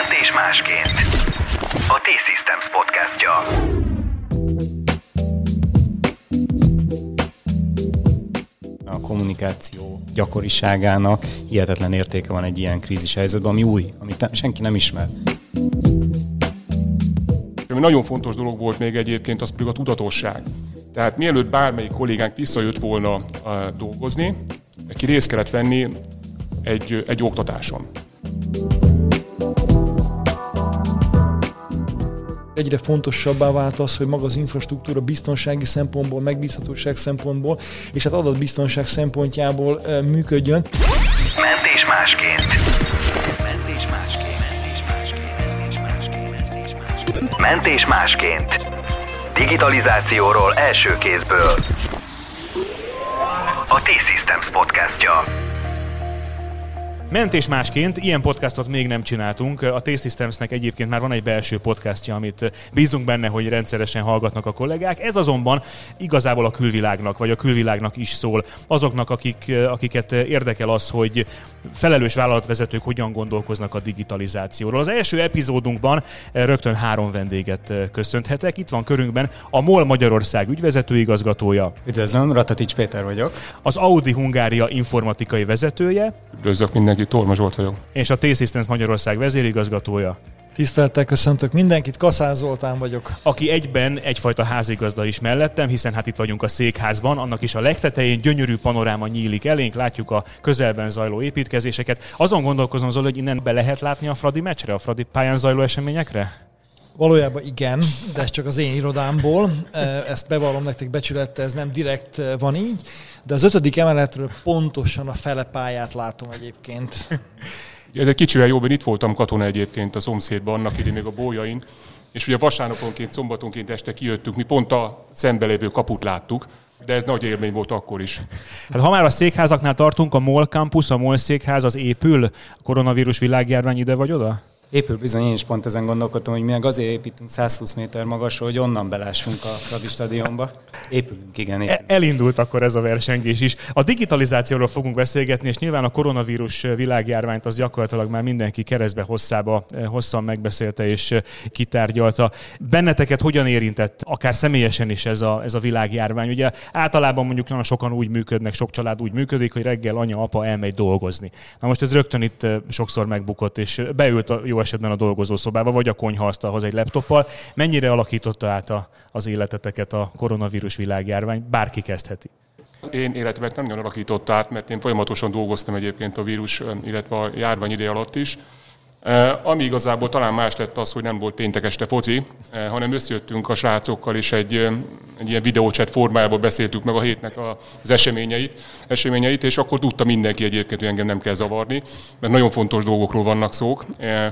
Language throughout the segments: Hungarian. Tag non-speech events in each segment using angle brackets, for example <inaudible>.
Mentés másként. A T-Systems podcastja. a kommunikáció gyakoriságának hihetetlen értéke van egy ilyen krízis helyzetben, ami új, amit senki nem ismer. Ami nagyon fontos dolog volt még egyébként, az pedig a tudatosság. Tehát mielőtt bármelyik kollégánk visszajött volna dolgozni, neki részt kellett venni egy, egy oktatáson. Egyre fontosabbá vált az, hogy maga az infrastruktúra biztonsági szempontból, megbízhatóság szempontból, és hát adatbiztonság szempontjából eh, működjön. Mentés másként. Másként. Mentés másként. Mentés másként. Mentés másként. Mentés másként. Digitalizációról első kézből. A T-Systems podcastja. Mentés másként, ilyen podcastot még nem csináltunk. A T-Systemsnek egyébként már van egy belső podcastja, amit bízunk benne, hogy rendszeresen hallgatnak a kollégák. Ez azonban igazából a külvilágnak, vagy a külvilágnak is szól. Azoknak, akik, akiket érdekel az, hogy felelős vállalatvezetők hogyan gondolkoznak a digitalizációról. Az első epizódunkban rögtön három vendéget köszönhetek. Itt van körünkben a MOL Magyarország ügyvezetőigazgatója, Üdvözlöm, Ratatics Péter vagyok. az Audi Hungária informatikai vezetője, Üdvözlök mindenkit, Torma Zsolt vagyok. és a T-Systems Magyarország vezérigazgatója, Tisztelettel köszöntök mindenkit, Kaszán Zoltán vagyok. aki egyben egyfajta házigazda is mellettem, hiszen hát itt vagyunk a székházban, annak is a legtetején gyönyörű panoráma nyílik elénk, látjuk a közelben zajló építkezéseket. Azon gondolkozom, Zoli, hogy innen be lehet látni a Fradi meccsre, a Fradi pályán zajló eseményekre? Valójában igen, de ez csak az én irodámból. Ezt bevallom nektek becsülettel, ez nem direkt van így, de az ötödik emeletről pontosan a fele pályát látom egyébként. Ez egy kicsivel jobb, én itt voltam katona egyébként a szomszédban, annak idén még a bójain, és ugye vasárnaponként, szombatonként este kijöttünk, mi pont a szembelévő kaput láttuk, de ez nagy élmény volt akkor is. Hát ha már a székházaknál tartunk, a MOL campus, a MOL székház az épül, a koronavírus világjárvány ide vagy oda? Épül bizony, én is pont ezen gondolkodtam, hogy mi meg azért építünk 120 méter magasról, hogy onnan belássunk a Fradi stadionba. Épülünk, igen, épülünk. E- Elindult akkor ez a versengés is. A digitalizációról fogunk beszélgetni, és nyilván a koronavírus világjárványt az gyakorlatilag már mindenki keresztbe hosszába eh, hosszan megbeszélte és eh, kitárgyalta. Benneteket hogyan érintett, akár személyesen is ez a, ez a világjárvány? Ugye általában mondjuk nagyon sokan úgy működnek, sok család úgy működik, hogy reggel anya, apa elmegy dolgozni. Na most ez rögtön itt eh, sokszor megbukott, és beült a, jó esetben a dolgozószobába, vagy a konyhaasztalhoz egy laptoppal. Mennyire alakította át a, az életeteket a koronavírus világjárvány? Bárki kezdheti. Én életemet nem nagyon alakított át, mert én folyamatosan dolgoztam egyébként a vírus, illetve a járvány ide alatt is. Ami igazából talán más lett az, hogy nem volt péntek este foci, hanem összejöttünk a srácokkal, és egy, egy ilyen videóchat formájában beszéltük meg a hétnek az eseményeit, eseményeit, és akkor tudta mindenki egyébként, hogy engem nem kell zavarni, mert nagyon fontos dolgokról vannak szók.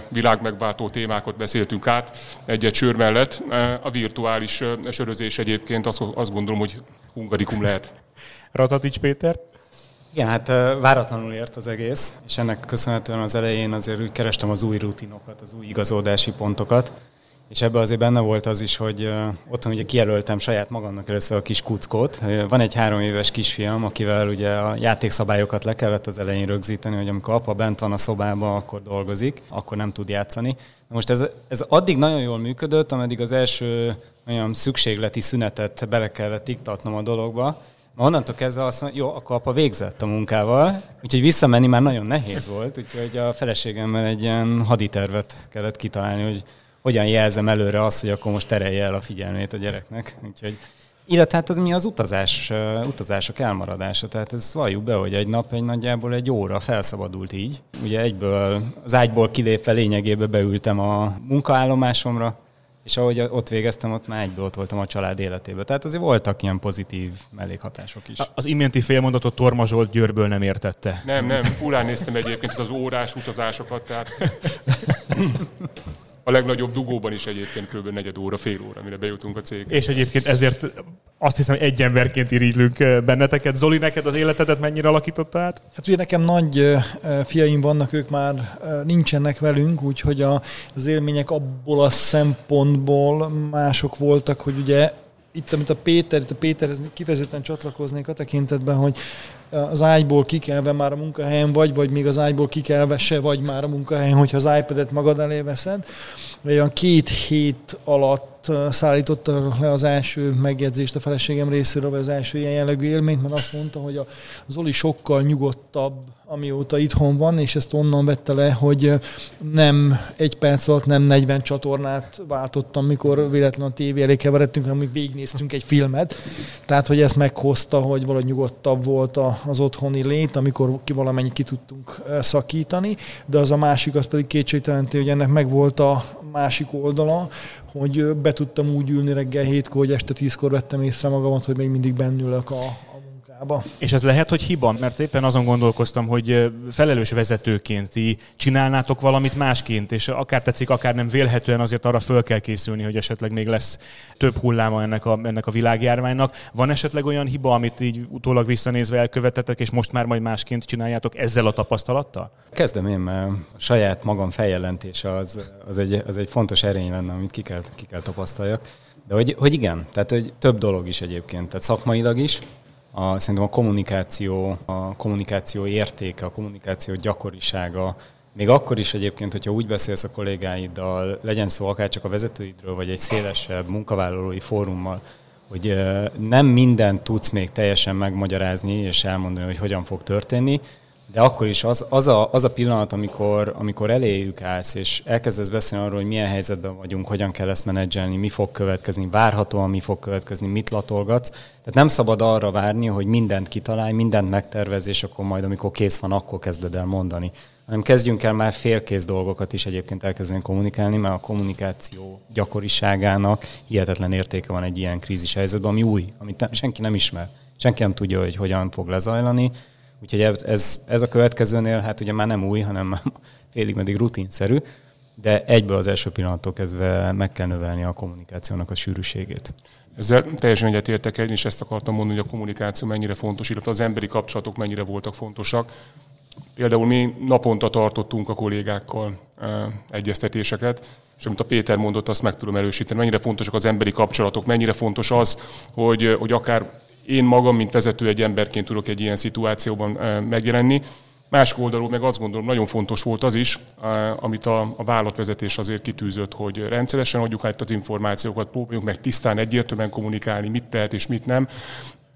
Világmegváltó témákat beszéltünk át egy-egy sör mellett. A virtuális sörözés egyébként azt, azt gondolom, hogy hungarikum lehet. Ratatics Péter? Igen, hát váratlanul ért az egész, és ennek köszönhetően az elején azért kerestem az új rutinokat, az új igazódási pontokat, és ebbe azért benne volt az is, hogy otthon ugye kijelöltem saját magamnak először a kis kuckót. Van egy három éves kisfiam, akivel ugye a játékszabályokat le kellett az elején rögzíteni, hogy amikor apa bent van a szobában, akkor dolgozik, akkor nem tud játszani. Na most ez, ez addig nagyon jól működött, ameddig az első olyan szükségleti szünetet bele kellett iktatnom a dologba, Ma onnantól kezdve azt mondja, jó, akkor apa végzett a munkával, úgyhogy visszamenni már nagyon nehéz volt, úgyhogy a feleségemmel egy ilyen haditervet kellett kitalálni, hogy hogyan jelzem előre azt, hogy akkor most terelje el a figyelmét a gyereknek. Úgyhogy illetve hát az mi az utazás, utazások elmaradása. Tehát ez valljuk be, hogy egy nap egy nagyjából egy óra felszabadult így. Ugye egyből az ágyból kilépve lényegében beültem a munkaállomásomra, és ahogy ott végeztem, ott már egyből ott voltam a család életében. Tehát azért voltak ilyen pozitív mellékhatások is. Az iménti félmondatot Torma Zsolt Győrből nem értette. Nem, nem, furán néztem egyébként az órás utazásokat, tehát <laughs> a legnagyobb dugóban is egyébként kb. negyed óra, fél óra, mire bejutunk a cégbe. És egyébként ezért azt hiszem, hogy egy emberként irigylünk benneteket. Zoli, neked az életedet mennyire alakította át? Hát ugye nekem nagy fiaim vannak, ők már nincsenek velünk, úgyhogy a, az élmények abból a szempontból mások voltak, hogy ugye itt, amit a Péter, itt a Péter, ez kifejezetten csatlakoznék a tekintetben, hogy az ágyból kikelve már a munkahelyen vagy, vagy még az ágyból kikelve se vagy már a munkahelyen, hogyha az iPad-et magad elé veszed. Olyan két hét alatt szállította le az első megjegyzést a feleségem részéről, vagy az első ilyen jellegű élményt, mert azt mondta, hogy az Oli sokkal nyugodtabb amióta itthon van, és ezt onnan vette le, hogy nem egy perc alatt nem 40 csatornát váltottam, mikor véletlenül a tévé elé keveredtünk, hanem még végignéztünk egy filmet. Tehát, hogy ezt meghozta, hogy valahogy nyugodtabb volt az otthoni lét, amikor ki valamennyit ki tudtunk szakítani, de az a másik, az pedig kétségtelenti, hogy ennek megvolt a másik oldala, hogy be tudtam úgy ülni reggel hétkor, hogy este tízkor vettem észre magamat, hogy még mindig bennülök a, munkába. És ez lehet, hogy hiba? Mert éppen azon gondolkoztam, hogy felelős vezetőként ti csinálnátok valamit másként, és akár tetszik, akár nem vélhetően azért arra föl kell készülni, hogy esetleg még lesz több hulláma ennek a, ennek a világjárványnak. Van esetleg olyan hiba, amit így utólag visszanézve elkövetetek, és most már majd másként csináljátok ezzel a tapasztalattal? Kezdem én, mert a saját magam feljelentése az, az, egy, az egy fontos erény lenne, amit ki kell, ki kell tapasztaljak. De hogy, hogy igen, tehát hogy több dolog is egyébként, tehát szakmailag is, a, szerintem a kommunikáció, a kommunikáció értéke, a kommunikáció gyakorisága, még akkor is egyébként, hogyha úgy beszélsz a kollégáiddal, legyen szó akár csak a vezetőidről, vagy egy szélesebb munkavállalói fórummal, hogy nem mindent tudsz még teljesen megmagyarázni és elmondani, hogy hogyan fog történni, de akkor is az, az, a, az a pillanat, amikor, amikor eléjük állsz, és elkezdesz beszélni arról, hogy milyen helyzetben vagyunk, hogyan kell ezt menedzselni, mi fog következni, várhatóan mi fog következni, mit latolgatsz. Tehát nem szabad arra várni, hogy mindent kitalálj, mindent megtervez, és akkor majd, amikor kész van, akkor kezded el mondani. Hanem kezdjünk el már félkész dolgokat is egyébként elkezdeni kommunikálni, mert a kommunikáció gyakoriságának hihetetlen értéke van egy ilyen krízis helyzetben, ami új, amit senki nem ismer. Senki nem tudja, hogy hogyan fog lezajlani Úgyhogy ez, ez, a következőnél hát ugye már nem új, hanem félig meddig rutinszerű, de egyből az első pillanattól kezdve meg kell növelni a kommunikációnak a sűrűségét. Ezzel teljesen egyetértek, én is ezt akartam mondani, hogy a kommunikáció mennyire fontos, illetve az emberi kapcsolatok mennyire voltak fontosak. Például mi naponta tartottunk a kollégákkal egyeztetéseket, és amit a Péter mondott, azt meg tudom erősíteni. Mennyire fontosak az emberi kapcsolatok, mennyire fontos az, hogy, hogy akár én magam, mint vezető egy emberként tudok egy ilyen szituációban megjelenni. Másik oldalról meg azt gondolom, nagyon fontos volt az is, amit a, a vállalatvezetés azért kitűzött, hogy rendszeresen adjuk át az információkat, próbáljuk meg tisztán, egyértelműen kommunikálni, mit tehet és mit nem.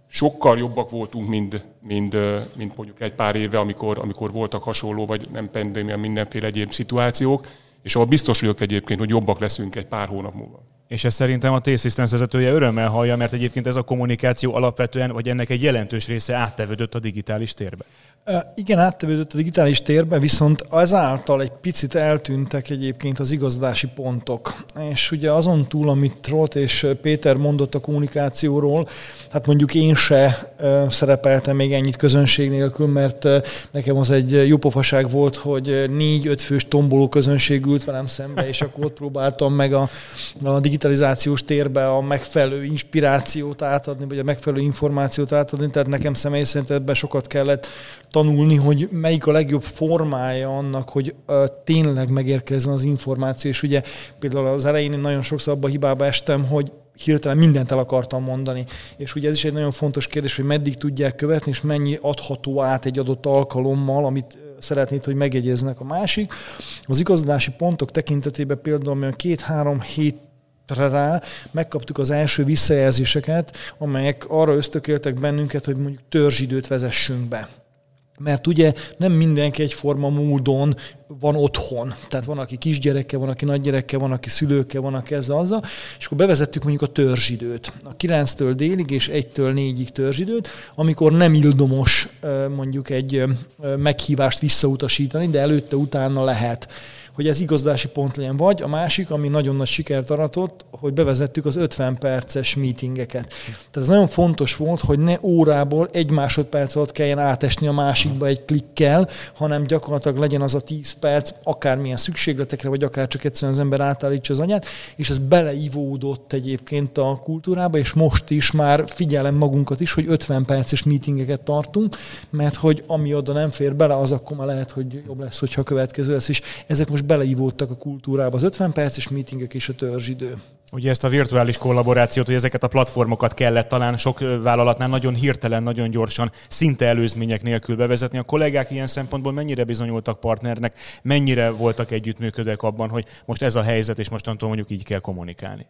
Sokkal jobbak voltunk, mint, mint, mint mondjuk egy pár éve, amikor, amikor voltak hasonló, vagy nem pandémia, mindenféle egyéb szituációk, és ahol biztos vagyok egyébként, hogy jobbak leszünk egy pár hónap múlva. És ezt szerintem a T-Systems vezetője örömmel hallja, mert egyébként ez a kommunikáció alapvetően, vagy ennek egy jelentős része áttevődött a digitális térbe. Igen, áttevődött a digitális térbe, viszont azáltal egy picit eltűntek egyébként az igazdási pontok. És ugye azon túl, amit Rolt és Péter mondott a kommunikációról, hát mondjuk én se szerepeltem még ennyit közönség nélkül, mert nekem az egy jó pofaság volt, hogy négy-öt fős tomboló közönség ült velem szembe, és akkor ott próbáltam meg a, a digitalizációs térbe a megfelelő inspirációt átadni, vagy a megfelelő információt átadni, tehát nekem személy szerint ebben sokat kellett tanulni, hogy melyik a legjobb formája annak, hogy uh, tényleg megérkezzen az információ, és ugye például az elején én nagyon sokszor abba hibába estem, hogy hirtelen mindent el akartam mondani. És ugye ez is egy nagyon fontos kérdés, hogy meddig tudják követni, és mennyi adható át egy adott alkalommal, amit szeretnéd, hogy megjegyeznek a másik. Az igazodási pontok tekintetében például olyan két-három hét rá megkaptuk az első visszajelzéseket, amelyek arra ösztökéltek bennünket, hogy mondjuk törzsidőt vezessünk be. Mert ugye nem mindenki egyforma módon van otthon. Tehát van, aki kisgyereke, van, aki nagygyereke, van, aki szülőkkel, van, aki ezzel azzal, és akkor bevezettük mondjuk a törzsidőt. A 9-től délig és 1-től 4-ig törzsidőt, amikor nem ildomos mondjuk egy meghívást visszautasítani, de előtte, utána lehet hogy ez igazdási pont legyen. Vagy a másik, ami nagyon nagy sikert aratott, hogy bevezettük az 50 perces meetingeket. Tehát ez nagyon fontos volt, hogy ne órából egy másodperc alatt kelljen átesni a másikba egy klikkel, hanem gyakorlatilag legyen az a 10 perc, akármilyen szükségletekre, vagy akár csak egyszerűen az ember átállítsa az anyát, és ez beleivódott egyébként a kultúrába, és most is már figyelem magunkat is, hogy 50 perces meetingeket tartunk, mert hogy ami oda nem fér bele, az akkor már lehet, hogy jobb lesz, hogyha a következő lesz. És ezek most most beleívódtak a kultúrába az 50 perces meetingek és a törzsidő. Ugye ezt a virtuális kollaborációt, hogy ezeket a platformokat kellett talán sok vállalatnál nagyon hirtelen, nagyon gyorsan, szinte előzmények nélkül bevezetni. A kollégák ilyen szempontból mennyire bizonyultak partnernek, mennyire voltak együttműködők abban, hogy most ez a helyzet, és mostantól mondjuk így kell kommunikálni?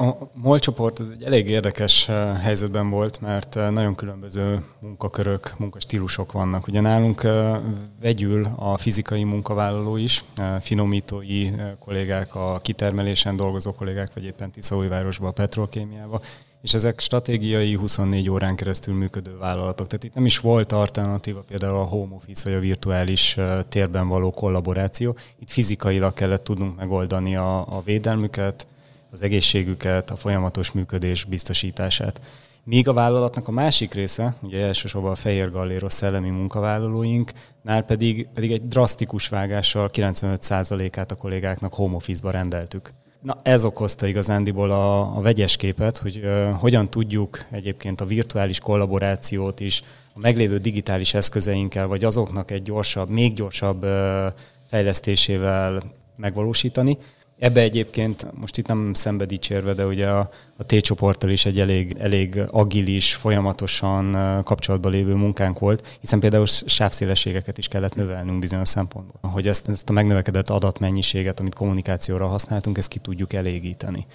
A MOL csoport az egy elég érdekes eh, helyzetben volt, mert eh, nagyon különböző munkakörök, munkastílusok vannak. Ugye nálunk eh, vegyül a fizikai munkavállaló is, finomítói kollégák, a kitermelésen dolgozó kollégák, vagy éppen Tiszaújvárosban a petrolkémiában, és ezek stratégiai 24 órán keresztül működő vállalatok. Tehát itt nem is volt alternatíva például a home office vagy a virtuális térben való kollaboráció. Itt fizikailag kellett tudnunk megoldani a, a védelmüket, az egészségüket, a folyamatos működés biztosítását. Míg a vállalatnak a másik része, ugye elsősorban a fehér galléros szellemi munkavállalóinknál pedig, pedig egy drasztikus vágással 95%-át a kollégáknak home office-ba rendeltük. Na ez okozta igazándiból a, a vegyes képet, hogy uh, hogyan tudjuk egyébként a virtuális kollaborációt is a meglévő digitális eszközeinkkel, vagy azoknak egy gyorsabb, még gyorsabb uh, fejlesztésével megvalósítani, Ebbe egyébként most itt nem szembe dicsérve, de ugye a, a T-csoporttal is egy elég, elég agilis, folyamatosan kapcsolatban lévő munkánk volt, hiszen például sávszélességeket is kellett növelnünk bizonyos szempontból. Hogy ezt, ezt a megnövekedett adatmennyiséget, amit kommunikációra használtunk, ezt ki tudjuk elégíteni.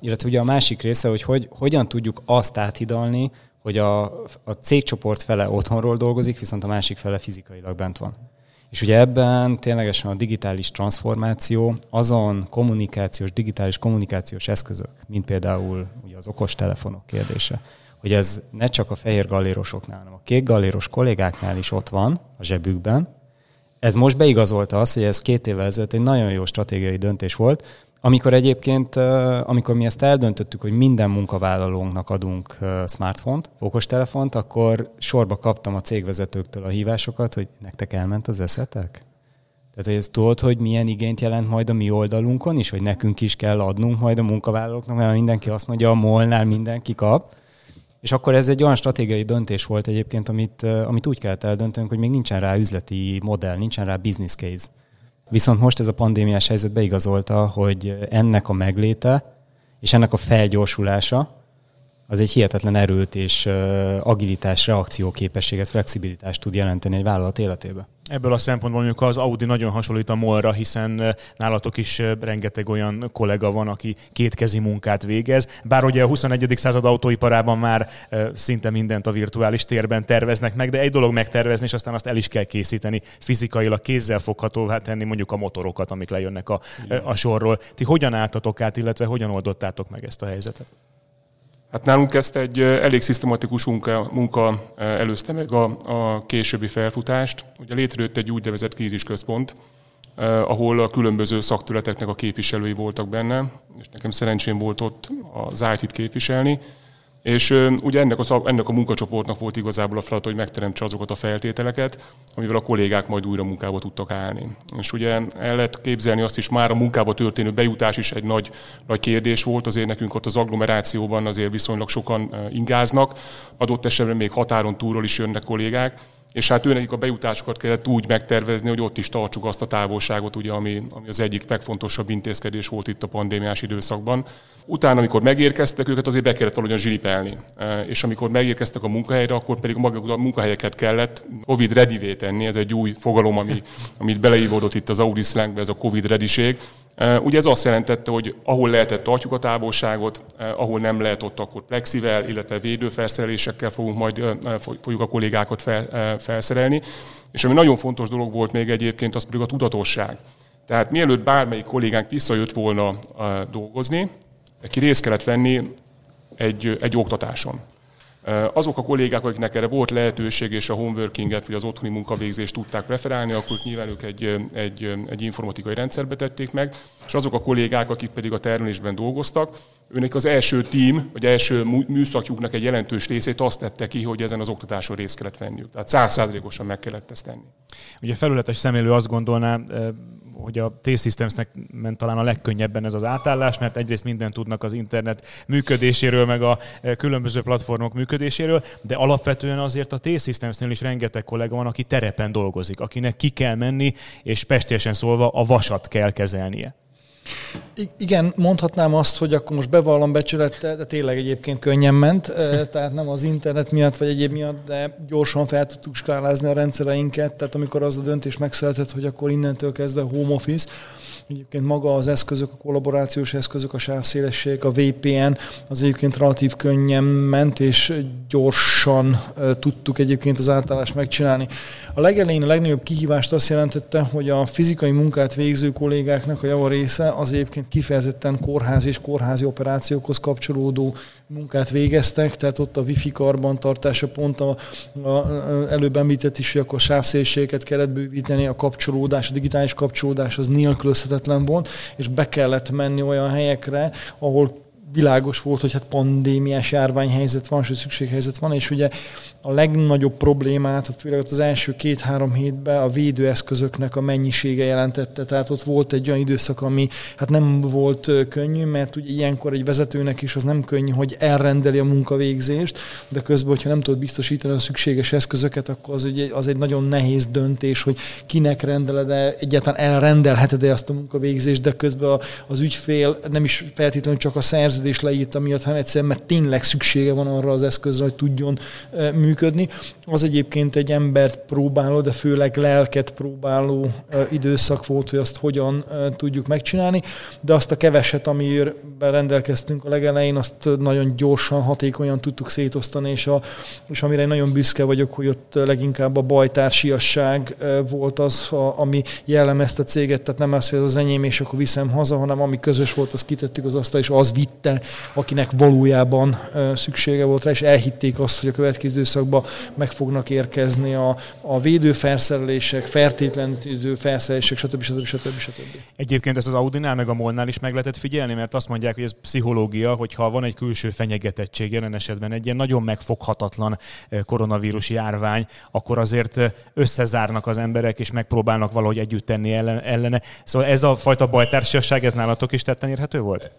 Illetve ugye a másik része, hogy, hogy hogyan tudjuk azt áthidalni, hogy a, a cégcsoport fele otthonról dolgozik, viszont a másik fele fizikailag bent van. És ugye ebben ténylegesen a digitális transformáció azon kommunikációs, digitális kommunikációs eszközök, mint például ugye az okostelefonok kérdése, hogy ez ne csak a fehér gallérosoknál, hanem a kék galléros kollégáknál is ott van a zsebükben. Ez most beigazolta azt, hogy ez két évvel ezelőtt egy nagyon jó stratégiai döntés volt, amikor egyébként, amikor mi ezt eldöntöttük, hogy minden munkavállalónknak adunk smartphone-t, okostelefont, akkor sorba kaptam a cégvezetőktől a hívásokat, hogy nektek elment az eszetek? Tehát, hogy ez tudod, hogy milyen igényt jelent majd a mi oldalunkon is, hogy nekünk is kell adnunk majd a munkavállalóknak, mert mindenki azt mondja, a molnál mindenki kap. És akkor ez egy olyan stratégiai döntés volt egyébként, amit, amit úgy kellett eldöntenünk, hogy még nincsen rá üzleti modell, nincsen rá business case. Viszont most ez a pandémiás helyzet beigazolta, hogy ennek a megléte és ennek a felgyorsulása az egy hihetetlen erőt és agilitás, reakcióképességet, flexibilitást tud jelenteni egy vállalat életébe. Ebből a szempontból mondjuk az Audi nagyon hasonlít a Molra, hiszen nálatok is rengeteg olyan kollega van, aki kétkezi munkát végez. Bár ugye a 21. század autóiparában már szinte mindent a virtuális térben terveznek meg, de egy dolog megtervezni, és aztán azt el is kell készíteni, fizikailag kézzel foghatóvá tenni mondjuk a motorokat, amik lejönnek a, a sorról. Ti hogyan álltatok át, illetve hogyan oldottátok meg ezt a helyzetet? Hát nálunk ezt egy elég szisztematikus munka, munka előzte meg a, a későbbi felfutást. Ugye létrejött egy úgynevezett krízisközpont, ahol a különböző szakterületeknek a képviselői voltak benne, és nekem szerencsém volt ott az IT-t képviselni, és ugye ennek a, ennek a munkacsoportnak volt igazából a feladat, hogy megteremtse azokat a feltételeket, amivel a kollégák majd újra munkába tudtak állni. És ugye el lehet képzelni azt is, már a munkába történő bejutás is egy nagy, nagy kérdés volt, azért nekünk ott az agglomerációban azért viszonylag sokan ingáznak, adott esetben még határon túlról is jönnek kollégák, és hát őnek a bejutásokat kellett úgy megtervezni, hogy ott is tartsuk azt a távolságot, ugye, ami, ami az egyik legfontosabb intézkedés volt itt a pandémiás időszakban. Utána, amikor megérkeztek, őket azért be kellett valahogyan zsilipelni. És amikor megérkeztek a munkahelyre, akkor pedig a munkahelyeket kellett Covid ready tenni. Ez egy új fogalom, ami, amit beleívódott itt az Audi slangbe, ez a Covid rediség. Ugye ez azt jelentette, hogy ahol lehetett tartjuk a távolságot, ahol nem lehet ott akkor plexivel, illetve védőfelszerelésekkel fogunk majd fogjuk a kollégákat fel, felszerelni. És ami nagyon fontos dolog volt még egyébként, az pedig a tudatosság. Tehát mielőtt bármelyik kollégánk visszajött volna dolgozni, ki részt kellett venni egy, egy oktatáson. Azok a kollégák, akiknek erre volt lehetőség, és a homeworkinget vagy az otthoni munkavégzést tudták preferálni, akkor nyilván ők egy, egy, egy informatikai rendszerbe tették meg, és azok a kollégák, akik pedig a termelésben dolgoztak, őnek az első tím, vagy első műszakjuknak egy jelentős részét azt tette ki, hogy ezen az oktatáson részt kellett venniük. Tehát százszázalékosan meg kellett ezt tenni. Ugye felületes szemlélő azt gondolná, hogy a T-Systemsnek ment talán a legkönnyebben ez az átállás, mert egyrészt mindent tudnak az internet működéséről, meg a különböző platformok működéséről, de alapvetően azért a T-Systemsnél is rengeteg kollega van, aki terepen dolgozik, akinek ki kell menni, és pestésen szólva a vasat kell kezelnie. Igen, mondhatnám azt, hogy akkor most bevallom becsülettel, de tényleg egyébként könnyen ment, tehát nem az internet miatt vagy egyéb miatt, de gyorsan fel tudtuk skálázni a rendszereinket, tehát amikor az a döntés megszületett, hogy akkor innentől kezdve home office, Egyébként maga az eszközök, a kollaborációs eszközök, a sávszélesség, a VPN az egyébként relatív könnyen ment, és gyorsan tudtuk egyébként az átállást megcsinálni. A legelején a legnagyobb kihívást azt jelentette, hogy a fizikai munkát végző kollégáknak a java része az egyébként kifejezetten kórház és kórházi operációkhoz kapcsolódó munkát végeztek, tehát ott a wifi karbantartása pont a, a, előbb említett is, hogy akkor sávszélségeket kellett bővíteni, a kapcsolódás, a digitális kapcsolódás az nélkülözhetetlen volt, és be kellett menni olyan helyekre, ahol világos volt, hogy hát pandémiás járványhelyzet van, sőt szükséghelyzet van, és ugye a legnagyobb problémát, főleg az első két-három hétben a védőeszközöknek a mennyisége jelentette. Tehát ott volt egy olyan időszak, ami hát nem volt könnyű, mert ugye ilyenkor egy vezetőnek is az nem könnyű, hogy elrendeli a munkavégzést, de közben, hogyha nem tudod biztosítani a szükséges eszközöket, akkor az, ugye, az egy nagyon nehéz döntés, hogy kinek rendeled, de egyáltalán elrendelheted-e azt a munkavégzést, de közben az ügyfél nem is feltétlenül csak a szerződés leírta miatt, hanem egyszerűen, mert tényleg szüksége van arra az eszközre, hogy tudjon működni. Az egyébként egy embert próbáló, de főleg lelket próbáló időszak volt, hogy azt hogyan tudjuk megcsinálni, de azt a keveset, amiről rendelkeztünk a legelején, azt nagyon gyorsan, hatékonyan tudtuk szétosztani, és, a, és amire nagyon büszke vagyok, hogy ott leginkább a bajtársiasság volt az, ami jellemezte a céget, tehát nem az, hogy ez az enyém, és akkor viszem haza, hanem ami közös volt, azt kitettük az asztal, és az vitte, akinek valójában szüksége volt rá, és elhitték azt, hogy a következő időszakban meg fognak érkezni a, a védőfelszerelések, fertőtlenítő felszerelések, stb. stb. stb. stb. Egyébként ezt az Audinál meg a Molnál is meg lehetett figyelni, mert azt mondják, hogy ez pszichológia, hogyha van egy külső fenyegetettség, jelen esetben egy ilyen nagyon megfoghatatlan koronavírus járvány, akkor azért összezárnak az emberek, és megpróbálnak valahogy együtt tenni ellene. Szóval ez a fajta bajtársaság, ez nálatok is tetten érhető volt?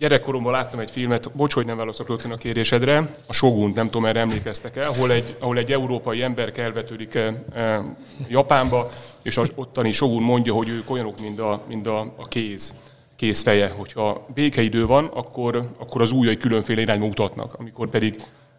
Gyerekkoromban láttam egy filmet, bocs, hogy nem válaszolok a kérdésedre, a Shogun, nem tudom, erre emlékeztek el, ahol egy, ahol egy európai ember kelvetődik eh, eh, Japánba, és az ottani Shogun mondja, hogy ők olyanok, mint a, mint a, a kéz, kéz feje. Hogyha békeidő van, akkor, akkor az újai különféle irányba mutatnak. Amikor pedig,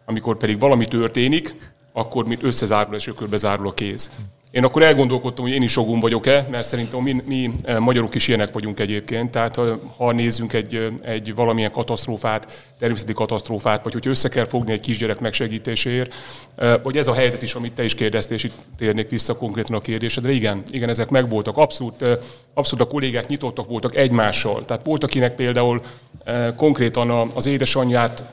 amikor pedig valami történik, akkor mint összezárul és ökörbe zárul a kéz. Én akkor elgondolkodtam, hogy én is sogun vagyok-e, mert szerintem mi, mi eh, magyarok is ilyenek vagyunk egyébként. Tehát ha nézzünk egy, eh, egy valamilyen katasztrófát, természeti katasztrófát, vagy hogy össze kell fogni egy kisgyerek megsegítéséért, eh, vagy ez a helyzet is, amit te is kérdeztél, és itt térnék vissza konkrétan a kérdésedre. Igen, igen, ezek megvoltak. Abszolút, abszolút a kollégák nyitottak voltak egymással. Tehát volt, akinek például konkrétan az édesanyját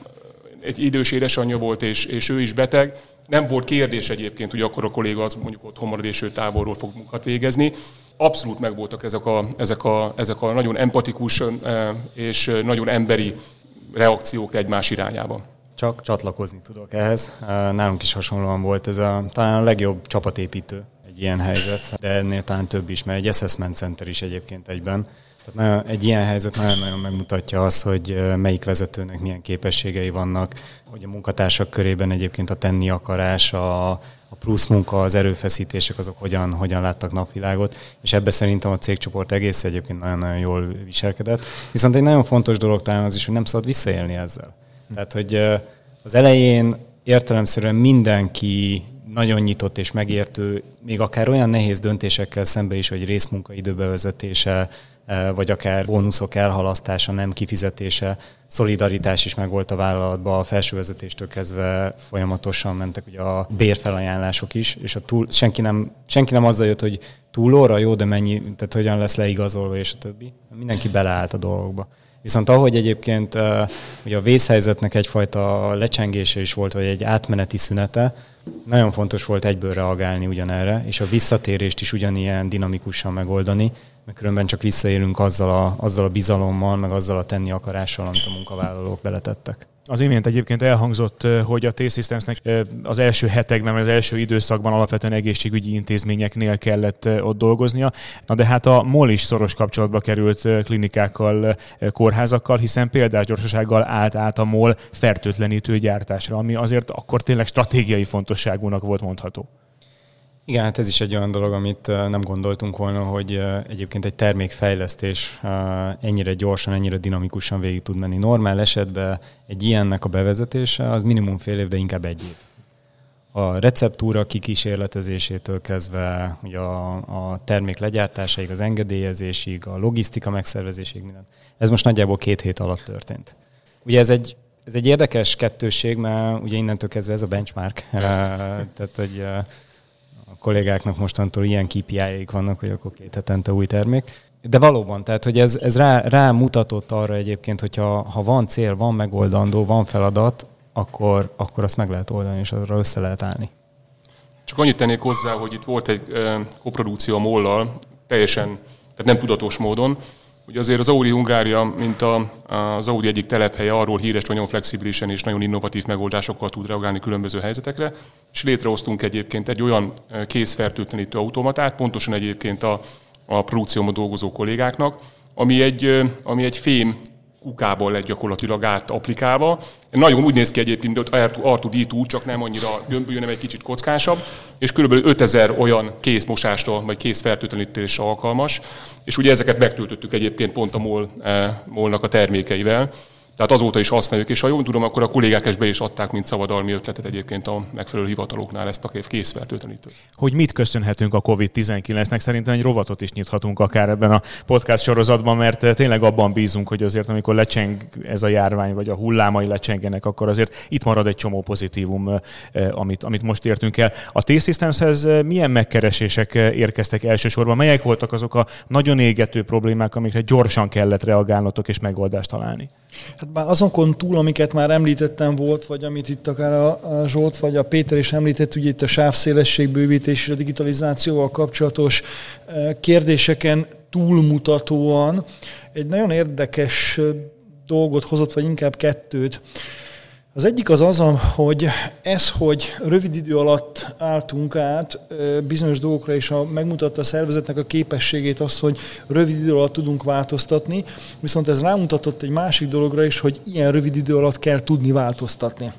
egy idős édesanyja volt, és, és ő is beteg, nem volt kérdés egyébként, hogy akkor a kolléga az mondjuk ott marad, és ő távolról fog munkát végezni. Abszolút megvoltak ezek a, ezek a, ezek a nagyon empatikus és nagyon emberi reakciók egymás irányába. Csak csatlakozni tudok ehhez. Nálunk is hasonlóan volt ez a, talán a legjobb csapatépítő egy ilyen helyzet, de ennél talán több is, mert egy assessment center is egyébként egyben. Tehát nagyon, egy ilyen helyzet nagyon-nagyon megmutatja azt, hogy melyik vezetőnek milyen képességei vannak, hogy a munkatársak körében egyébként a tenni akarás, a, a plusz munka, az erőfeszítések azok hogyan, hogyan láttak napvilágot, és ebbe szerintem a cégcsoport egész egyébként nagyon-nagyon jól viselkedett. Viszont egy nagyon fontos dolog talán az is, hogy nem szabad visszaélni ezzel. Tehát, hogy az elején értelemszerűen mindenki nagyon nyitott és megértő, még akár olyan nehéz döntésekkel szembe is, hogy részmunkaidő bevezetése, vagy akár bónuszok elhalasztása, nem kifizetése, szolidaritás is megvolt a vállalatban, a felsővezetéstől kezdve folyamatosan mentek ugye a bérfelajánlások is, és a túl, senki, nem, senki nem azzal jött, hogy túlóra jó, de mennyi, tehát hogyan lesz leigazolva, és a többi. Mindenki beleállt a dolgokba. Viszont ahogy egyébként ugye a vészhelyzetnek egyfajta lecsengése is volt, vagy egy átmeneti szünete, Nagyon fontos volt egyből reagálni ugyanerre, és a visszatérést is ugyanilyen dinamikusan megoldani, mert különben csak visszaélünk azzal a, azzal a bizalommal, meg azzal a tenni akarással, amit a munkavállalók beletettek. Az imént egyébként elhangzott, hogy a T-Systemsnek az első hetekben, vagy az első időszakban alapvetően egészségügyi intézményeknél kellett ott dolgoznia. Na de hát a MOL is szoros kapcsolatba került klinikákkal, kórházakkal, hiszen példás gyorsasággal állt át a MOL fertőtlenítő gyártásra, ami azért akkor tényleg stratégiai fontosságúnak volt mondható. Igen, hát ez is egy olyan dolog, amit nem gondoltunk volna, hogy egyébként egy termékfejlesztés ennyire gyorsan, ennyire dinamikusan végig tud menni. Normál esetben egy ilyennek a bevezetése az minimum fél év, de inkább egy év. A receptúra kikísérletezésétől kezdve ugye a, a termék legyártásáig, az engedélyezésig, a logisztika megszervezésig, minden. Ez most nagyjából két hét alatt történt. Ugye ez egy, ez egy érdekes kettőség, mert ugye innentől kezdve ez a benchmark. Tehát, hogy kollégáknak mostantól ilyen kpi vannak, hogy akkor két hetente új termék. De valóban, tehát hogy ez, ez rá, rá mutatott arra egyébként, hogyha ha van cél, van megoldandó, van feladat, akkor, akkor azt meg lehet oldani, és arra össze lehet állni. Csak annyit tennék hozzá, hogy itt volt egy koprodukció a Mollal, teljesen, tehát nem tudatos módon, Ugye azért az Audi Hungária, mint a, az Audi egyik telephelye arról híres, hogy nagyon flexibilisen és nagyon innovatív megoldásokkal tud reagálni különböző helyzetekre, és létrehoztunk egyébként egy olyan készfertőtlenítő automatát, pontosan egyébként a, a produkcióban dolgozó kollégáknak, ami egy, ami egy fém kukából lett gyakorlatilag át applikálva. Nagyon úgy néz ki egyébként, mint R2D2, csak nem annyira gömbölyű, hanem egy kicsit kockásabb, és kb. 5000 olyan kézmosásra vagy kézfertőtlenítésre alkalmas, és ugye ezeket megtöltöttük egyébként pont a MOL, eh, MOL-nak a termékeivel. Tehát azóta is használjuk, és ha jól tudom, akkor a kollégák ezt be is adták, mint szabadalmi ötletet egyébként a megfelelő hivataloknál ezt a készfertőtlenítőt. Hogy mit köszönhetünk a COVID-19-nek? Szerintem egy rovatot is nyithatunk akár ebben a podcast sorozatban, mert tényleg abban bízunk, hogy azért amikor lecseng ez a járvány, vagy a hullámai lecsengenek, akkor azért itt marad egy csomó pozitívum, amit, amit most értünk el. A T-Systemshez milyen megkeresések érkeztek elsősorban? Melyek voltak azok a nagyon égető problémák, amikre gyorsan kellett reagálnotok és megoldást találni? Hát már azonkon túl, amiket már említettem volt, vagy amit itt akár a, Zsolt vagy a Péter is említett, ugye itt a sávszélesség bővítés és a digitalizációval kapcsolatos eh, kérdéseken túlmutatóan egy nagyon érdekes eh, dolgot hozott, vagy inkább kettőt. Az egyik az az, hogy ez, hogy rövid idő alatt álltunk át bizonyos dolgokra, és a, megmutatta a szervezetnek a képességét azt, hogy rövid idő alatt tudunk változtatni, viszont ez rámutatott egy másik dologra is, hogy ilyen rövid idő alatt kell tudni változtatni.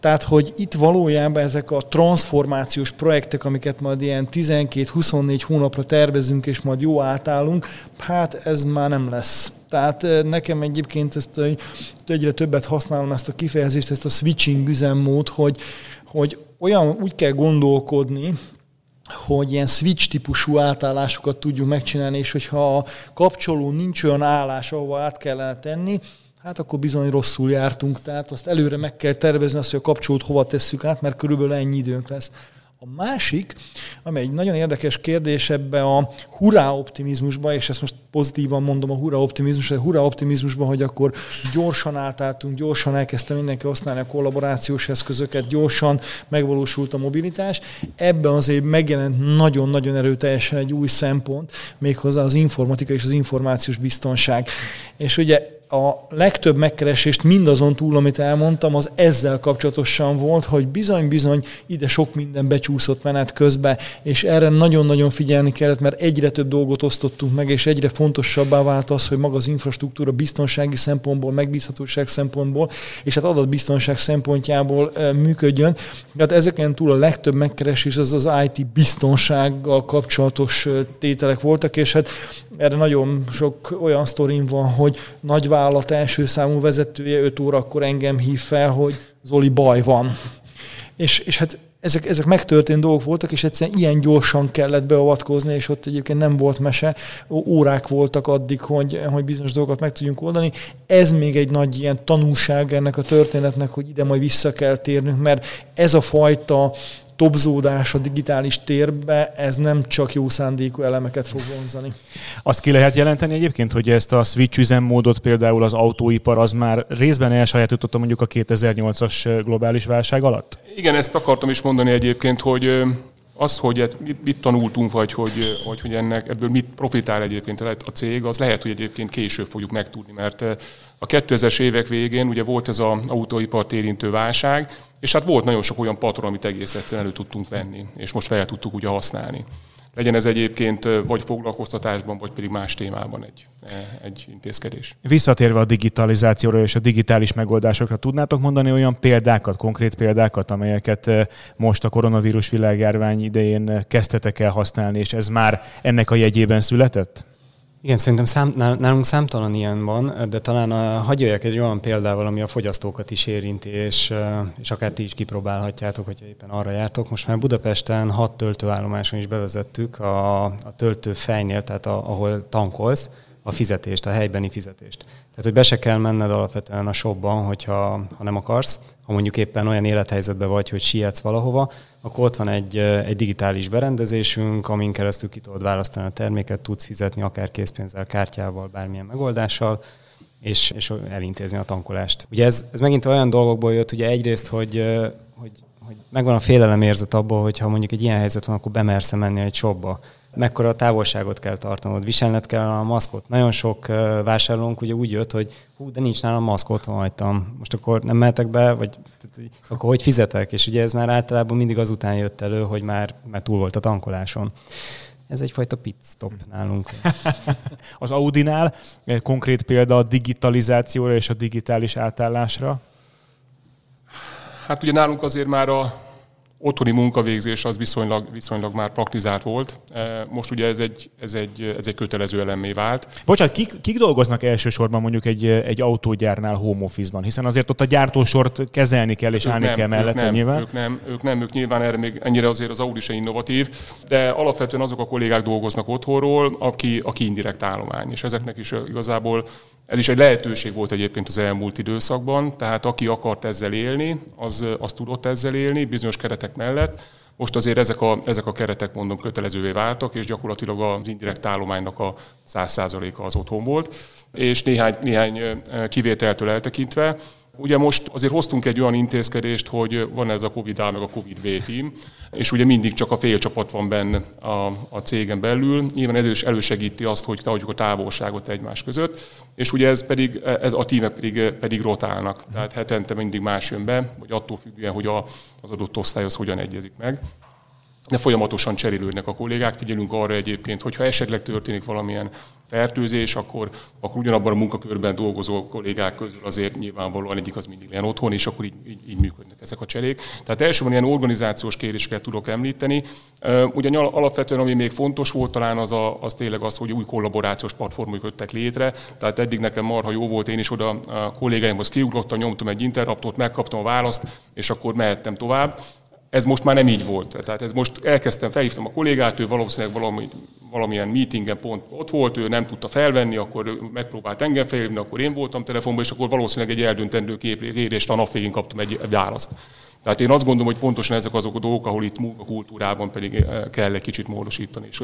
Tehát, hogy itt valójában ezek a transformációs projektek, amiket majd ilyen 12-24 hónapra tervezünk, és majd jó átállunk, hát ez már nem lesz. Tehát eh, nekem egyébként ezt hogy egyre többet használom ezt a kifejezést, ezt a switching üzemmód, hogy, hogy olyan úgy kell gondolkodni, hogy ilyen switch típusú átállásokat tudjuk megcsinálni, és hogyha a kapcsoló nincs olyan állás, ahova át kellene tenni, hát akkor bizony rosszul jártunk, tehát azt előre meg kell tervezni azt, hogy a kapcsolót hova tesszük át, mert körülbelül ennyi időnk lesz. A másik, ami egy nagyon érdekes kérdés ebbe a hurrá optimizmusba, és ezt most pozitívan mondom a hurrá optimizmus, a hurrá optimizmusban, hogy akkor gyorsan átálltunk, gyorsan elkezdte mindenki használni a kollaborációs eszközöket, gyorsan megvalósult a mobilitás. Ebben azért megjelent nagyon-nagyon erőteljesen egy új szempont, méghozzá az informatika és az információs biztonság. És ugye a legtöbb megkeresést mindazon túl, amit elmondtam, az ezzel kapcsolatosan volt, hogy bizony-bizony ide sok minden becsúszott menet közbe, és erre nagyon-nagyon figyelni kellett, mert egyre több dolgot osztottunk meg, és egyre fontosabbá vált az, hogy maga az infrastruktúra biztonsági szempontból, megbízhatóság szempontból, és hát adatbiztonság szempontjából működjön. Tehát ezeken túl a legtöbb megkeresés az az IT biztonsággal kapcsolatos tételek voltak, és hát erre nagyon sok olyan sztorim van, hogy nagy vállalat első számú vezetője 5 órakor engem hív fel, hogy Zoli baj van. És, és hát ezek, ezek megtörtént dolgok voltak, és egyszerűen ilyen gyorsan kellett beavatkozni, és ott egyébként nem volt mese, órák voltak addig, hogy, hogy bizonyos dolgokat meg tudjunk oldani. Ez még egy nagy ilyen tanúság ennek a történetnek, hogy ide majd vissza kell térnünk, mert ez a fajta topzódás a digitális térbe, ez nem csak jó szándékú elemeket fog vonzani. Azt ki lehet jelenteni egyébként, hogy ezt a switch üzemmódot például az autóipar az már részben elsajátította mondjuk a 2008-as globális válság alatt? Igen, ezt akartam is mondani egyébként, hogy az, hogy mit tanultunk, vagy hogy, vagy hogy ennek ebből mit profitál egyébként a cég, az lehet, hogy egyébként később fogjuk megtudni, mert a 2000-es évek végén ugye volt ez az autóipart érintő válság, és hát volt nagyon sok olyan patron, amit egész egyszerűen elő tudtunk venni, és most fel tudtuk ugye használni. Legyen ez egyébként vagy foglalkoztatásban, vagy pedig más témában egy, egy intézkedés. Visszatérve a digitalizációra és a digitális megoldásokra, tudnátok mondani olyan példákat, konkrét példákat, amelyeket most a koronavírus világjárvány idején kezdtetek el használni, és ez már ennek a jegyében született? Igen, szerintem szám, nálunk számtalan ilyen van, de talán a, hagyjak egy olyan példával, ami a fogyasztókat is érinti, és, és akár ti is kipróbálhatjátok, hogyha éppen arra jártok. Most már Budapesten hat töltőállomáson is bevezettük a, a töltő fejnél, tehát a, ahol tankolsz, a fizetést, a helybeni fizetést. Tehát, hogy be se kell menned alapvetően a shopban, hogyha ha nem akarsz, ha mondjuk éppen olyan élethelyzetben vagy, hogy sietsz valahova, akkor ott van egy, egy digitális berendezésünk, amin keresztül ki tudod választani a terméket, tudsz fizetni akár készpénzzel, kártyával, bármilyen megoldással, és, és elintézni a tankolást. Ugye ez, ez megint olyan dolgokból jött, ugye egyrészt, hogy, hogy, hogy megvan a félelemérzet abból, hogy ha mondjuk egy ilyen helyzet van, akkor bemersz menni egy shopba mekkora távolságot kell tartanod, viselned kell a maszkot. Nagyon sok vásárlónk ugye úgy jött, hogy hú, de nincs nálam maszk, otthon hagytam. Most akkor nem mehetek be, vagy tehát, akkor hogy fizetek? És ugye ez már általában mindig azután jött elő, hogy már, már túl volt a tankoláson. Ez egyfajta pit stop nálunk. <laughs> Az Audinál konkrét példa a digitalizációra és a digitális átállásra? Hát ugye nálunk azért már a otthoni munkavégzés az viszonylag, viszonylag már praktizált volt. E, most ugye ez egy, ez egy, ez egy kötelező elemmé vált. Bocsánat, kik, kik dolgoznak elsősorban mondjuk egy, egy autógyárnál home office-ban? Hiszen azért ott a gyártósort kezelni kell és ők állni nem, kell mellette nem, nyilván. Ők nem, ők nem, ők nyilván erre még ennyire azért az Audi se innovatív, de alapvetően azok a kollégák dolgoznak otthonról, aki, aki indirekt állomány. És ezeknek is igazából ez is egy lehetőség volt egyébként az elmúlt időszakban, tehát aki akart ezzel élni, az, az tudott ezzel élni bizonyos keretek mellett. Most azért ezek a, ezek a keretek, mondom, kötelezővé váltak, és gyakorlatilag az indirekt állománynak a 100%-a az otthon volt, és néhány, néhány kivételtől eltekintve Ugye most azért hoztunk egy olyan intézkedést, hogy van ez a Covid-A meg a Covid-V team, és ugye mindig csak a fél csapat van benne a, a cégen belül. Nyilván ez is elősegíti azt, hogy tartjuk a távolságot egymás között, és ugye ez pedig, ez a tímek pedig, pedig rotálnak. Tehát hetente mindig más jön be, vagy attól függően, hogy a, az adott osztályhoz hogyan egyezik meg de folyamatosan cserélődnek a kollégák. Figyelünk arra egyébként, hogyha esetleg történik valamilyen fertőzés, akkor, akkor ugyanabban a munkakörben dolgozó kollégák közül azért nyilvánvalóan egyik az mindig ilyen otthon, és akkor így, így, így működnek ezek a cserék. Tehát elsősorban ilyen organizációs kéréseket tudok említeni. Ugyan alapvetően, ami még fontos volt talán, az, a, az tényleg az, hogy új kollaborációs platformok jöttek létre. Tehát eddig nekem marha jó volt, én is oda a kollégáimhoz kiugrottam, nyomtam egy interruptot, megkaptam a választ, és akkor mehettem tovább ez most már nem így volt. Tehát ez most elkezdtem, felhívtam a kollégát, ő valószínűleg valami, valamilyen meetingen pont ott volt, ő nem tudta felvenni, akkor megpróbált engem felhívni, akkor én voltam telefonban, és akkor valószínűleg egy eldöntendő kérést a nap végén kaptam egy, választ. Tehát én azt gondolom, hogy pontosan ezek azok a dolgok, ahol itt munkakultúrában pedig eh, kell egy kicsit módosítani. És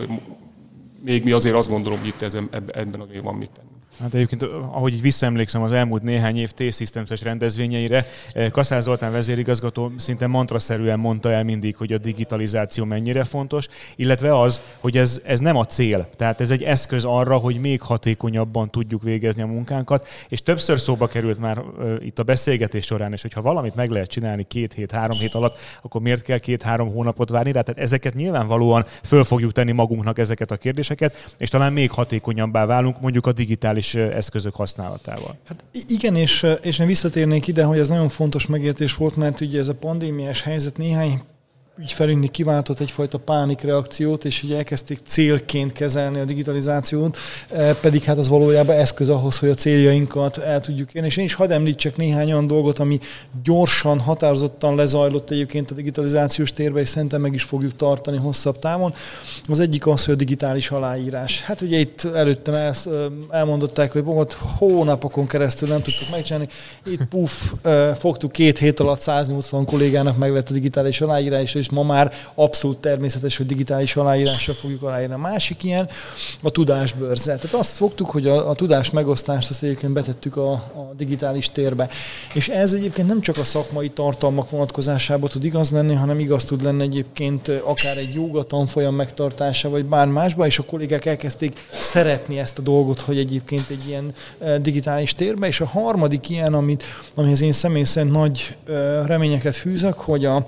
még mi azért azt gondolom, hogy itt ebben a van mit tenni. Hát egyébként, ahogy így visszaemlékszem az elmúlt néhány év T-Systems-es rendezvényeire, eh, Kaszán Zoltán vezérigazgató szinte mantraszerűen mondta el mindig, hogy a digitalizáció mennyire fontos, illetve az, hogy ez, ez nem a cél. Tehát ez egy eszköz arra, hogy még hatékonyabban tudjuk végezni a munkánkat, és többször szóba került már itt a beszélgetés során is, hogy ha valamit meg lehet csinálni két hét, három hét alatt, akkor miért kell két-három hónapot várni rá? Tehát ezeket nyilvánvalóan föl fogjuk tenni magunknak ezeket a kérdéseket, és talán még hatékonyabbá válunk mondjuk a digitális digitális eszközök használatával. Hát igen, és, és én visszatérnék ide, hogy ez nagyon fontos megértés volt, mert ugye ez a pandémiás helyzet néhány ügyfelünknek kiváltott egyfajta pánikreakciót, és ugye elkezdték célként kezelni a digitalizációt, e, pedig hát az valójában eszköz ahhoz, hogy a céljainkat el tudjuk érni. És én is hadd említsek néhány olyan dolgot, ami gyorsan, határozottan lezajlott egyébként a digitalizációs térbe, és szerintem meg is fogjuk tartani hosszabb távon. Az egyik az, hogy a digitális aláírás. Hát ugye itt előttem el, elmondották, hogy volt hónapokon keresztül nem tudtuk megcsinálni. Itt puf, fogtuk két hét alatt 180 kollégának meg lett a digitális aláírás, és ma már abszolút természetes, hogy digitális aláírásra fogjuk aláírni. A másik ilyen a tudásbörze. Tehát azt fogtuk, hogy a, a tudás megosztást azt egyébként betettük a, a digitális térbe. És ez egyébként nem csak a szakmai tartalmak vonatkozásában tud igaz lenni, hanem igaz tud lenni egyébként akár egy joga tanfolyam megtartása, vagy bár másba, és a kollégák elkezdték szeretni ezt a dolgot, hogy egyébként egy ilyen digitális térbe. És a harmadik ilyen, amit, amihez én személy szerint nagy reményeket fűzök, hogy a,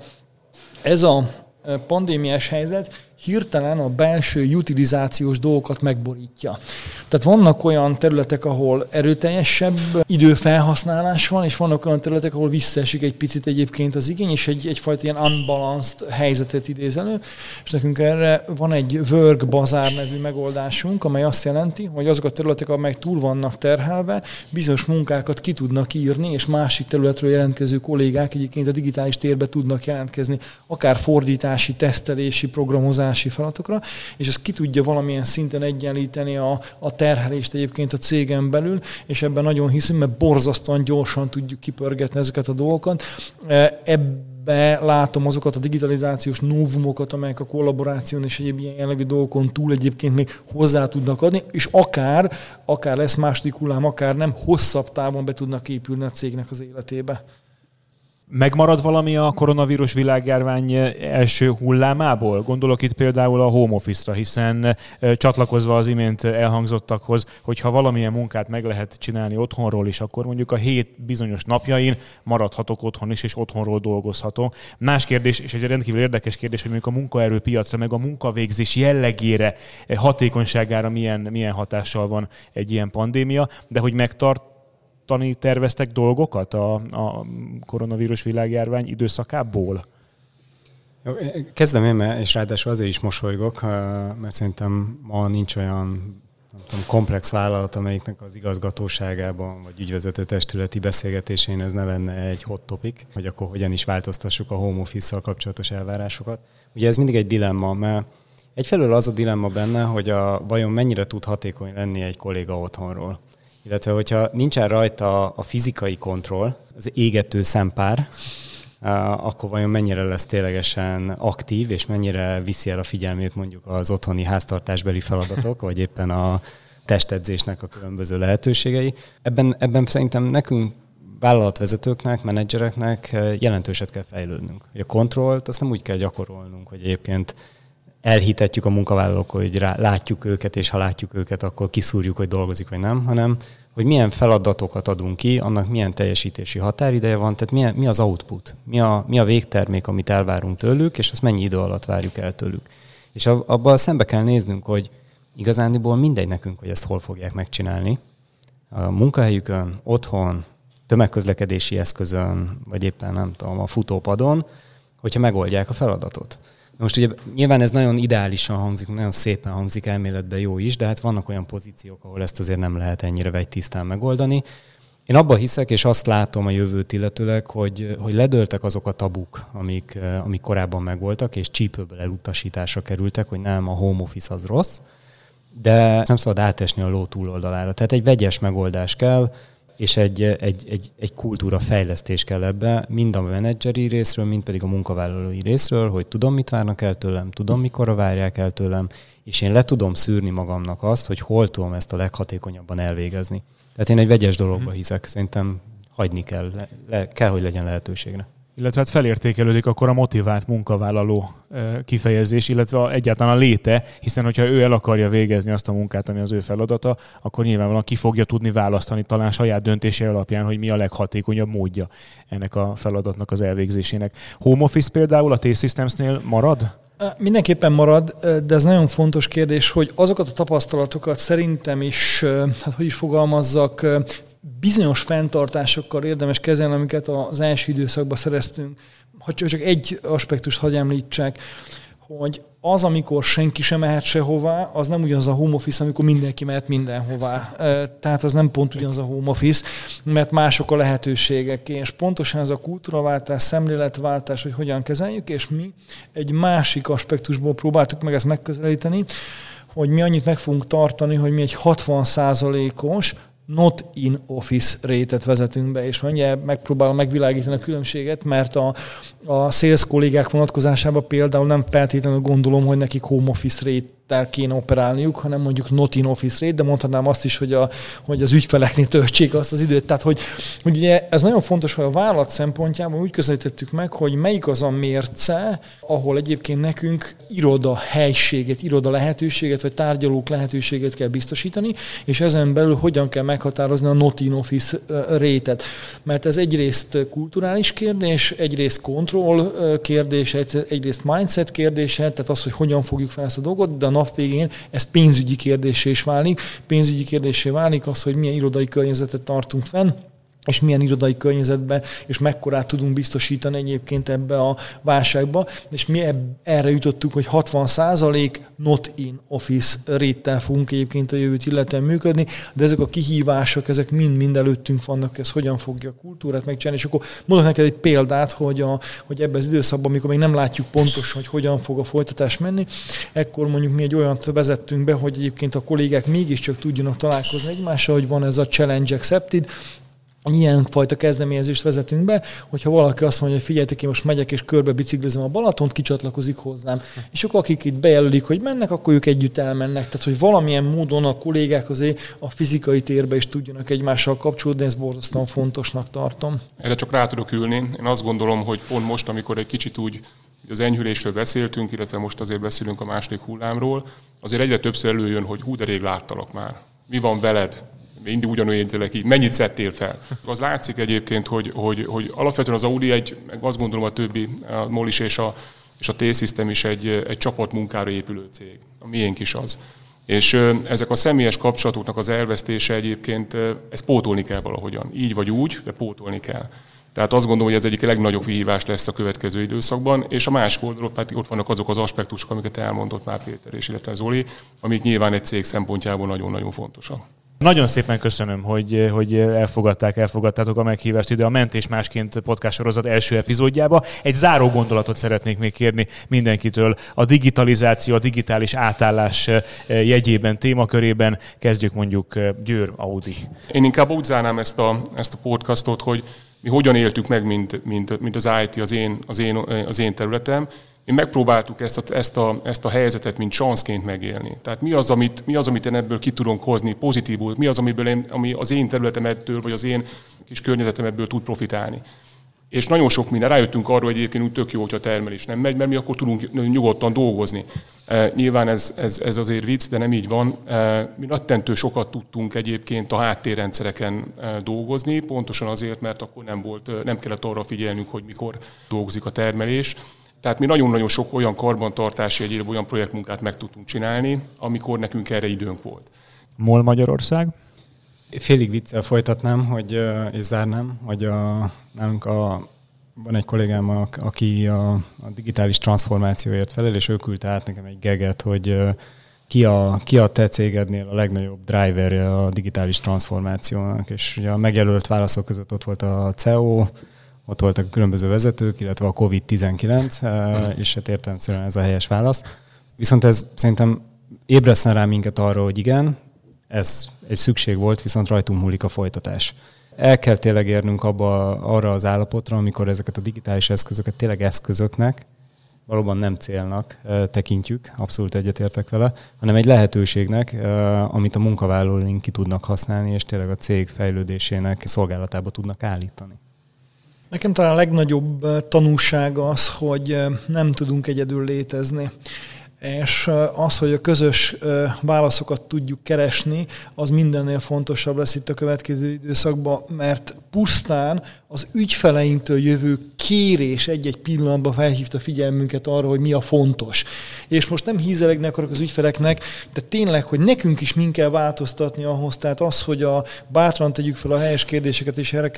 ez a pandémiás helyzet hirtelen a belső utilizációs dolgokat megborítja. Tehát vannak olyan területek, ahol erőteljesebb időfelhasználás van, és vannak olyan területek, ahol visszaesik egy picit egyébként az igény, és egy, egyfajta ilyen unbalanced helyzetet idéz elő. És nekünk erre van egy Work Bazaar nevű megoldásunk, amely azt jelenti, hogy azok a területek, amelyek túl vannak terhelve, bizonyos munkákat ki tudnak írni, és másik területről jelentkező kollégák egyébként a digitális térbe tudnak jelentkezni, akár fordítási, tesztelési, programozási feladatokra, és ez ki tudja valamilyen szinten egyenlíteni a, a terhelést egyébként a cégen belül, és ebben nagyon hiszünk, mert borzasztóan gyorsan tudjuk kipörgetni ezeket a dolgokat. E, ebbe látom azokat a digitalizációs novumokat, amelyek a kollaboráción és egyéb ilyen jellegű dolgokon túl egyébként még hozzá tudnak adni, és akár, akár lesz második hullám, akár nem, hosszabb távon be tudnak épülni a cégnek az életébe. Megmarad valami a koronavírus világjárvány első hullámából? Gondolok itt például a home office-ra, hiszen csatlakozva az imént elhangzottakhoz, hogy ha valamilyen munkát meg lehet csinálni otthonról is, akkor mondjuk a hét bizonyos napjain maradhatok otthon is, és otthonról dolgozhatok. Más kérdés, és egy rendkívül érdekes kérdés, hogy mondjuk a munkaerőpiacra, meg a munkavégzés jellegére, hatékonyságára milyen, milyen hatással van egy ilyen pandémia, de hogy megtart tani terveztek dolgokat a, a koronavírus világjárvány időszakából? Kezdem én, és ráadásul azért is mosolygok, mert szerintem ma nincs olyan nem tudom, komplex vállalat, amelyiknek az igazgatóságában vagy ügyvezető testületi beszélgetésén ez ne lenne egy hot topic, hogy akkor hogyan is változtassuk a home office-szal kapcsolatos elvárásokat. Ugye ez mindig egy dilemma, mert egyfelől az a dilemma benne, hogy a, vajon mennyire tud hatékony lenni egy kolléga otthonról. Illetve, hogyha nincsen rajta a fizikai kontroll, az égető szempár, akkor vajon mennyire lesz ténylegesen aktív, és mennyire viszi el a figyelmét mondjuk az otthoni háztartásbeli feladatok, vagy éppen a testedzésnek a különböző lehetőségei. Ebben, ebben szerintem nekünk vállalatvezetőknek, menedzsereknek jelentőset kell fejlődnünk. A kontrollt azt nem úgy kell gyakorolnunk, hogy egyébként elhitetjük a munkavállalók, hogy rá, látjuk őket, és ha látjuk őket, akkor kiszúrjuk, hogy dolgozik vagy nem, hanem hogy milyen feladatokat adunk ki, annak milyen teljesítési határideje van, tehát milyen, mi az output, mi a, mi a végtermék, amit elvárunk tőlük, és azt mennyi idő alatt várjuk el tőlük. És abban szembe kell néznünk, hogy igazándiból mindegy nekünk, hogy ezt hol fogják megcsinálni. A munkahelyükön, otthon, tömegközlekedési eszközön, vagy éppen nem tudom, a futópadon, hogyha megoldják a feladatot. Most ugye nyilván ez nagyon ideálisan hangzik, nagyon szépen hangzik elméletben jó is, de hát vannak olyan pozíciók, ahol ezt azért nem lehet ennyire vegy tisztán megoldani. Én abban hiszek, és azt látom a jövőt illetőleg, hogy, hogy ledőltek azok a tabuk, amik, amik korábban megvoltak, és csípőből elutasításra kerültek, hogy nem, a home office az rossz, de nem szabad átesni a ló túloldalára. Tehát egy vegyes megoldás kell, és egy, egy, egy, egy kultúra fejlesztés kell ebbe, mind a menedzseri részről, mind pedig a munkavállalói részről, hogy tudom, mit várnak el tőlem, tudom, mikorra várják el tőlem, és én le tudom szűrni magamnak azt, hogy hol tudom ezt a leghatékonyabban elvégezni. Tehát én egy vegyes dologba mhm. hiszek, szerintem hagyni kell, le, le, kell, hogy legyen lehetőségre illetve hát felértékelődik akkor a motivált munkavállaló kifejezés, illetve egyáltalán a léte, hiszen hogyha ő el akarja végezni azt a munkát, ami az ő feladata, akkor nyilvánvalóan ki fogja tudni választani talán saját döntése alapján, hogy mi a leghatékonyabb módja ennek a feladatnak az elvégzésének. Home office például a T-Systemsnél marad? Mindenképpen marad, de ez nagyon fontos kérdés, hogy azokat a tapasztalatokat szerintem is, hát hogy is fogalmazzak, bizonyos fenntartásokkal érdemes kezelni, amiket az első időszakban szereztünk. Ha csak egy aspektust hagy említsek, hogy az, amikor senki sem mehet sehová, az nem ugyanaz a home office, amikor mindenki mehet mindenhová. Tehát az nem pont ugyanaz a home office, mert mások a lehetőségek, és pontosan ez a kultúraváltás, szemléletváltás, hogy hogyan kezeljük, és mi egy másik aspektusból próbáltuk meg ezt megközelíteni, hogy mi annyit meg fogunk tartani, hogy mi egy 60 os not in office rétet vezetünk be, és mondja, megpróbálom megvilágítani a különbséget, mert a, a sales kollégák vonatkozásában például nem feltétlenül gondolom, hogy nekik home office rate tel kéne operálniuk, hanem mondjuk not in office rate, de mondhatnám azt is, hogy, a, hogy az ügyfeleknél töltsék azt az időt. Tehát, hogy, hogy ugye ez nagyon fontos, hogy a vállalat szempontjából úgy közelítettük meg, hogy melyik az a mérce, ahol egyébként nekünk iroda helységet, iroda lehetőséget, vagy tárgyalók lehetőséget kell biztosítani, és ezen belül hogyan kell meghatározni a not in office rétet. Mert ez egyrészt kulturális kérdés, egyrészt kontroll kérdés, egyrészt mindset kérdése, tehát az, hogy hogyan fogjuk fel ezt a dolgot, de a nap végén ez pénzügyi kérdésé is válik. Pénzügyi kérdésé válik az, hogy milyen irodai környezetet tartunk fenn, és milyen irodai környezetben, és mekkorát tudunk biztosítani egyébként ebbe a válságba. És mi erre jutottuk, hogy 60% not in office réttel fogunk egyébként a jövőt illetően működni, de ezek a kihívások, ezek mind-mind előttünk vannak, ez hogyan fogja a kultúrát megcsinálni. És akkor mondok neked egy példát, hogy, a, hogy ebben az időszakban, amikor még nem látjuk pontosan, hogy hogyan fog a folytatás menni, ekkor mondjuk mi egy olyat vezettünk be, hogy egyébként a kollégák mégiscsak tudjanak találkozni egymással, hogy van ez a Challenge Accepted, ilyen fajta kezdeményezést vezetünk be, hogyha valaki azt mondja, hogy figyeljetek, én most megyek és körbe biciklizem a Balatont, kicsatlakozik hozzám. És akkor akik itt bejelölik, hogy mennek, akkor ők együtt elmennek. Tehát, hogy valamilyen módon a kollégák azért a fizikai térbe is tudjanak egymással kapcsolódni, ezt borzasztóan fontosnak tartom. Erre csak rá tudok ülni. Én azt gondolom, hogy pont most, amikor egy kicsit úgy az enyhülésről beszéltünk, illetve most azért beszélünk a második hullámról, azért egyre többször előjön, hogy hú, de rég láttalak már. Mi van veled? Mindig ugyanúgy értelek így, mennyit szedtél fel. Az látszik egyébként, hogy, hogy, hogy alapvetően az Audi egy, meg azt gondolom a többi, a Molis és a, és a T-System is egy, egy csapatmunkára épülő cég. A miénk is az. És ezek a személyes kapcsolatoknak az elvesztése egyébként, ezt pótolni kell valahogyan. Így vagy úgy, de pótolni kell. Tehát azt gondolom, hogy ez egyik legnagyobb kihívás lesz a következő időszakban, és a másik oldalon pedig ott vannak azok az aspektusok, amiket elmondott már Péter és illetve Zoli, amik nyilván egy cég szempontjából nagyon-nagyon fontosak. Nagyon szépen köszönöm, hogy, hogy elfogadták, elfogadtátok a meghívást ide a Mentés Másként podcast sorozat első epizódjába. Egy záró gondolatot szeretnék még kérni mindenkitől. A digitalizáció, a digitális átállás eh, jegyében, témakörében kezdjük mondjuk eh, Győr Audi. Én inkább úgy zárnám ezt a, ezt a podcastot, hogy mi hogyan éltük meg, mint, mint, mint az IT az én, az, én, az én területem, mi megpróbáltuk ezt a, ezt, a, ezt a helyzetet, mint chanszként megélni. Tehát mi az, amit, mi az, amit én ebből ki tudunk hozni pozitívul, mi az, amiből én, ami az én területem ettől, vagy az én kis környezetem ebből tud profitálni. És nagyon sok minden, rájöttünk arra, hogy egyébként úgy tök jó, hogyha a termelés nem megy, mert mi akkor tudunk nyugodtan dolgozni. E, nyilván ez, ez, ez azért vicc, de nem így van. E, mi rettentő sokat tudtunk egyébként a háttérrendszereken e, dolgozni, pontosan azért, mert akkor nem, volt, nem kellett arra figyelnünk, hogy mikor dolgozik a termelés. Tehát mi nagyon-nagyon sok olyan karbantartási, egyéb olyan projektmunkát meg tudtunk csinálni, amikor nekünk erre időnk volt. MOL Magyarország? Félig viccel folytatnám, hogy, és zárnám, hogy a, nálunk a, van egy kollégám, aki a, a digitális transformációért felel, és ő küldte át nekem egy geget, hogy ki a, ki a te cégednél a legnagyobb driverje a digitális transformációnak, és ugye a megjelölt válaszok között ott volt a CEO, ott voltak a különböző vezetők, illetve a COVID-19, hmm. és hát értelemszerűen ez a helyes válasz. Viszont ez szerintem ébreszten rá minket arra, hogy igen, ez egy szükség volt, viszont rajtunk múlik a folytatás. El kell tényleg érnünk abba, arra az állapotra, amikor ezeket a digitális eszközöket tényleg eszközöknek, valóban nem célnak tekintjük, abszolút egyetértek vele, hanem egy lehetőségnek, amit a munkavállalóink ki tudnak használni, és tényleg a cég fejlődésének szolgálatába tudnak állítani. Nekem talán a legnagyobb tanúság az, hogy nem tudunk egyedül létezni és az, hogy a közös válaszokat tudjuk keresni, az mindennél fontosabb lesz itt a következő időszakban, mert pusztán az ügyfeleinktől jövő kérés egy-egy pillanatban felhívta figyelmünket arra, hogy mi a fontos. És most nem hízelegni akarok az ügyfeleknek, de tényleg, hogy nekünk is min kell változtatni ahhoz, tehát az, hogy a bátran tegyük fel a helyes kérdéseket, és erre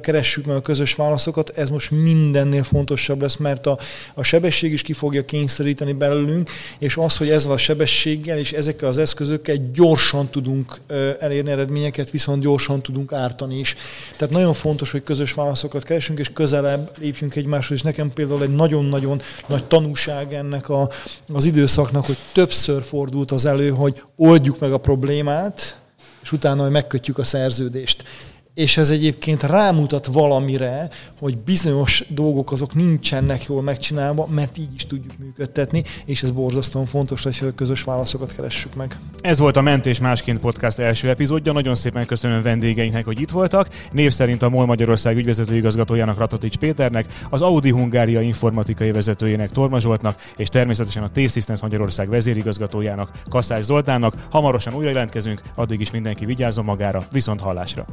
keressük meg a közös válaszokat, ez most mindennél fontosabb lesz, mert a, a sebesség is ki fogja kényszeríteni belőlünk, és az, hogy ezzel a sebességgel és ezekkel az eszközökkel gyorsan tudunk elérni eredményeket, viszont gyorsan tudunk ártani is. Tehát nagyon fontos, hogy közös válaszokat keresünk, és közelebb lépjünk egymáshoz. És nekem például egy nagyon-nagyon nagy tanúság ennek a, az időszaknak, hogy többször fordult az elő, hogy oldjuk meg a problémát, és utána megkötjük a szerződést és ez egyébként rámutat valamire, hogy bizonyos dolgok azok nincsenek jól megcsinálva, mert így is tudjuk működtetni, és ez borzasztóan fontos, hogy a közös válaszokat keressük meg. Ez volt a Mentés Másként podcast első epizódja. Nagyon szépen köszönöm vendégeinknek, hogy itt voltak. Név szerint a MOL Magyarország ügyvezető igazgatójának Ratatics Péternek, az Audi Hungária informatikai vezetőjének Torma Zsoltnak, és természetesen a T-Systems Magyarország vezérigazgatójának Kaszás Zoltánnak. Hamarosan újra jelentkezünk, addig is mindenki vigyázzon magára, viszont hallásra!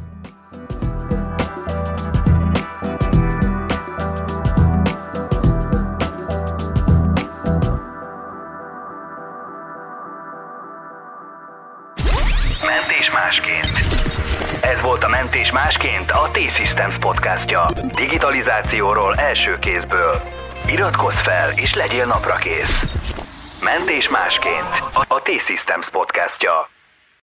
Másként. Ez volt a Mentés másként a T-Systems podcastja. Digitalizációról első kézből. Iratkozz fel és legyél naprakész. Mentés másként. A T-Systems podcastja.